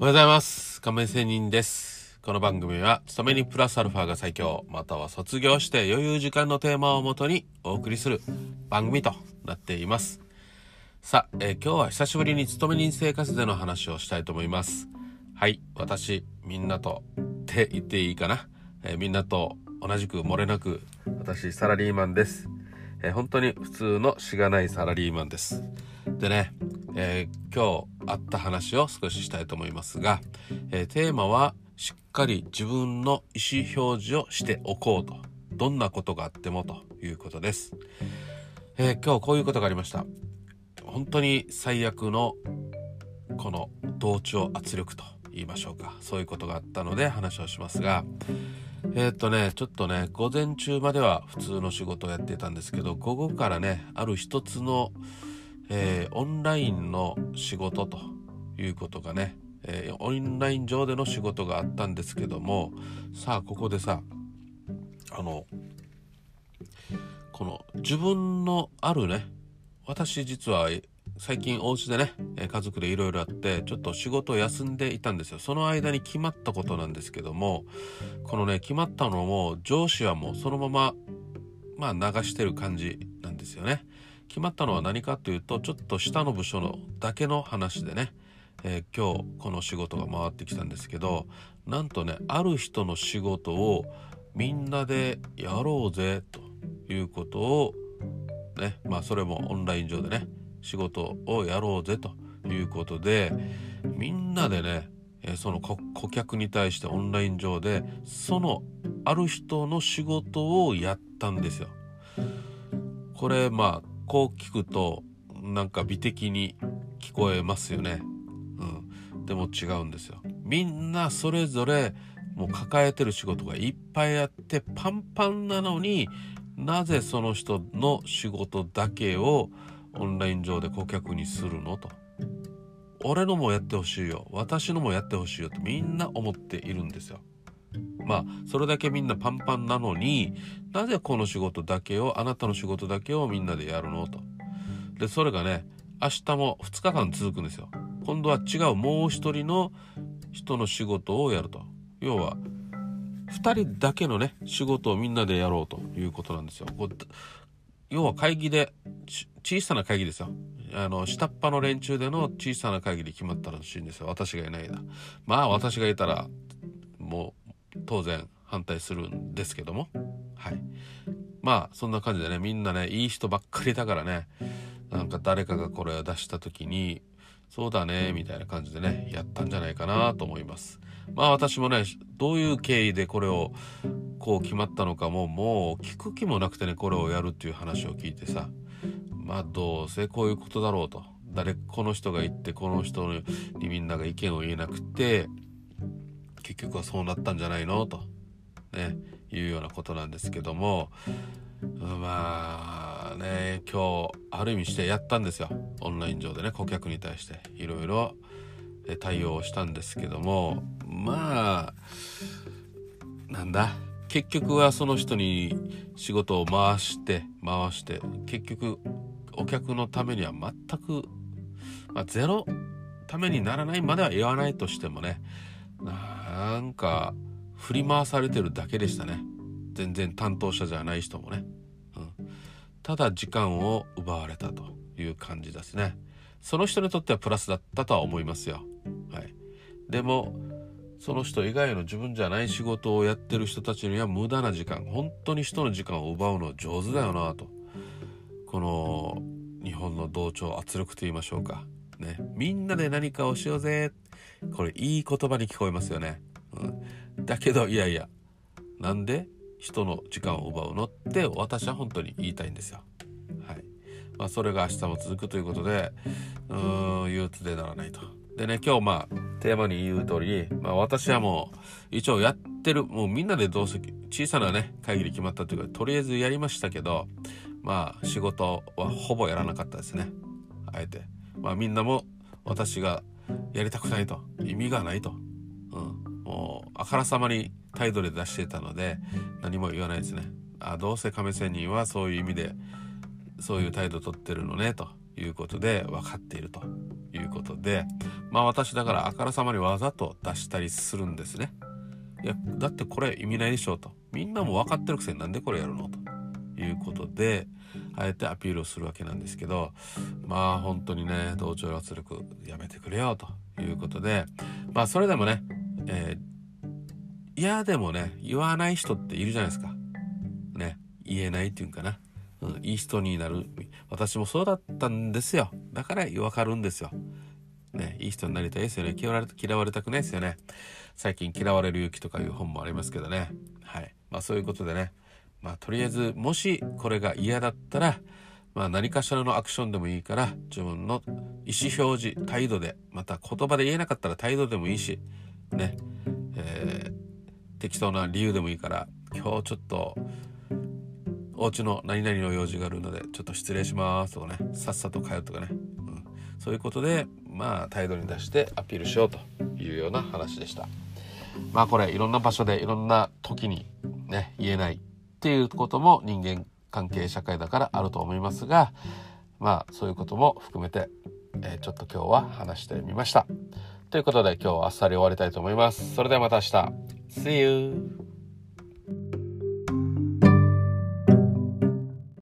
おはようございます。亀仙人です。この番組は、勤めにプラスアルファが最強、または卒業して余裕時間のテーマをもとにお送りする番組となっています。さあ、えー今日は久しぶりに勤め人生活での話をしたいと思います。はい、私、みんなとって言っていいかな？えーみんなと同じく漏れなく、私、サラリーマンです。えー本当に普通のしがないサラリーマンです。でね、えー今日あった話を少ししたいと思いますが、えーテーマはしっかり自分の意思表示をしておこうと。どんなことがあってもということです。えー今日こういうことがありました。本当に最悪のこの同調圧力と言いましょうか。そういうことがあったので話をしますが、えーっとね、ちょっとね、午前中までは普通の仕事をやっていたんですけど、午後からね、ある一つの、えーオンラインの仕事ということがね、えーオンライン上での仕事があったんですけども、さあ、ここでさ、あの、この自分のあるね、私実は最近お家でね、家族でいろいろあって、ちょっと仕事を休んでいたんですよ。その間に決まったことなんですけども、このね、決まったのも上司はもうそのまま、まあ流してる感じなんですよね。決まったのは何かというと、ちょっと下の部署のだけの話でね、えー今日この仕事が回ってきたんですけど、なんとね、ある人の仕事をみんなでやろうぜということをね、まあそれもオンライン上でね、仕事をやろうぜということで、みんなでね、その顧顧客に対してオンライン上で、そのある人の仕事をやったんですよ。これまあ、こう聞くと、なんか美的に聞こえますよね。うん。でも違うんですよ。みんなそれぞれもう抱えてる仕事がいっぱいあってパンパンなのになぜその人の仕事だけをオンライン上で顧客にするのと。俺のもやってほしいよ。私のもやってほしいよってみんな思っているんですよ。まあ、それだけみんなパンパンなのになぜこの仕事だけを、あなたの仕事だけをみんなでやるのと。で、それがね、明日も2日間続くんですよ。今度は違うもう一人の人の仕事をやると。要は、2人だけのね、仕事をみんなでやろうということなんですよ。要は会議で、小さな会議ですよ。あの、下っ端の連中での小さな会議で決まったらしいんですよ。私がいない間。まあ、私がいたら、もう、当然反対するんですけども。はい。まあ、そんな感じでね、みんなね、いい人ばっかりだからね、なんか誰かがこれを出した時に、そうだね、みたいな感じでね、やったんじゃないかなと思います。まあ私もね、どういう経緯でこれをこう決まったのかも、もう聞く気もなくてね、これをやるっていう話を聞いてさ、まあどうせこういうことだろうと。誰、この人が言って、この人にみんなが意見を言えなくて、結局はそうなったんじゃないの？と、ね、いうようなことなんですけども、まあね、今日、ある意味してやったんですよ。オンライン上でね、顧客に対して。いろいろ対応したんですけども、まあ、なんだ、結局はその人に仕事を回して、回して、結局、お客のためには全く、まあ、ゼロためにならないまでは言わないとしてもね、なんか、振り回されてるだけでしたね。全然担当者じゃない人もね。うん、ただ時間を奪われたという感じですね。その人にとってはプラスだったとは思いますよ。はい。でも、その人以外の自分じゃない仕事をやってる人たちには無駄な時間、本当に人の時間を奪うの上手だよなと。この日本の同調圧力と言いましょうか。ね。みんなで何かをしようぜ。これいい言葉に聞こえますよね。だけど、いやいや、なんで人の時間を奪うのって私は本当に言いたいんですよ。はい。まあそれが明日も続くということで、うーん、憂鬱でならないと。でね、今日まあ、テーマに言う通り、まあ私はもう、一応やってる、もうみんなでどうせ、小さなね、会議で決まったというか、とりあえずやりましたけど、まあ仕事はほぼやらなかったですね。あえて。まあみんなも私がやりたくないと。意味がないと。もう、あからさまに態度で出してたので、何も言わないですね。あ、どうせ亀仙人はそういう意味で、そういう態度取ってるのね、ということで分かっているということでまあ私だからあからさまにわざと出したりするんですね。いやだってこれ意味ないでしょうとみんなも分かってるくせになんでこれやるのということであえてアピールをするわけなんですけどまあ本当にね同調圧力やめてくれよということでまあそれでもね、えー、嫌でもね言わない人っているじゃないですか。ね言えないっていうんかな。うん、いい人になる。私もそうだったんですよ。だから分かるんですよ。ねいい人になりたいですよね。嫌われ嫌われたくないですよね。最近嫌われる勇気とかいう本もありますけどね。はい。まあそういうことでね。まあとりあえずもしこれが嫌だったらまあ何かしらのアクションでもいいから自分の意思表示態度でまた言葉で言えなかったら態度でもいいしねえー、適当な理由でもいいから今日ちょっとお家の何々の用事があるのでちょっと失礼しますとかねさっさと帰るとかね、うん、そういうことでまあ態度に出してアピールしようというような話でした。まあこれいろんな場所でいろんな時にね言えないっていうことも人間関係社会だからあると思いますがまあそういうことも含めて、えー、ちょっと今日は話してみました。ということで今日はあっさり終わりたいと思いますそれではまた明日 See you!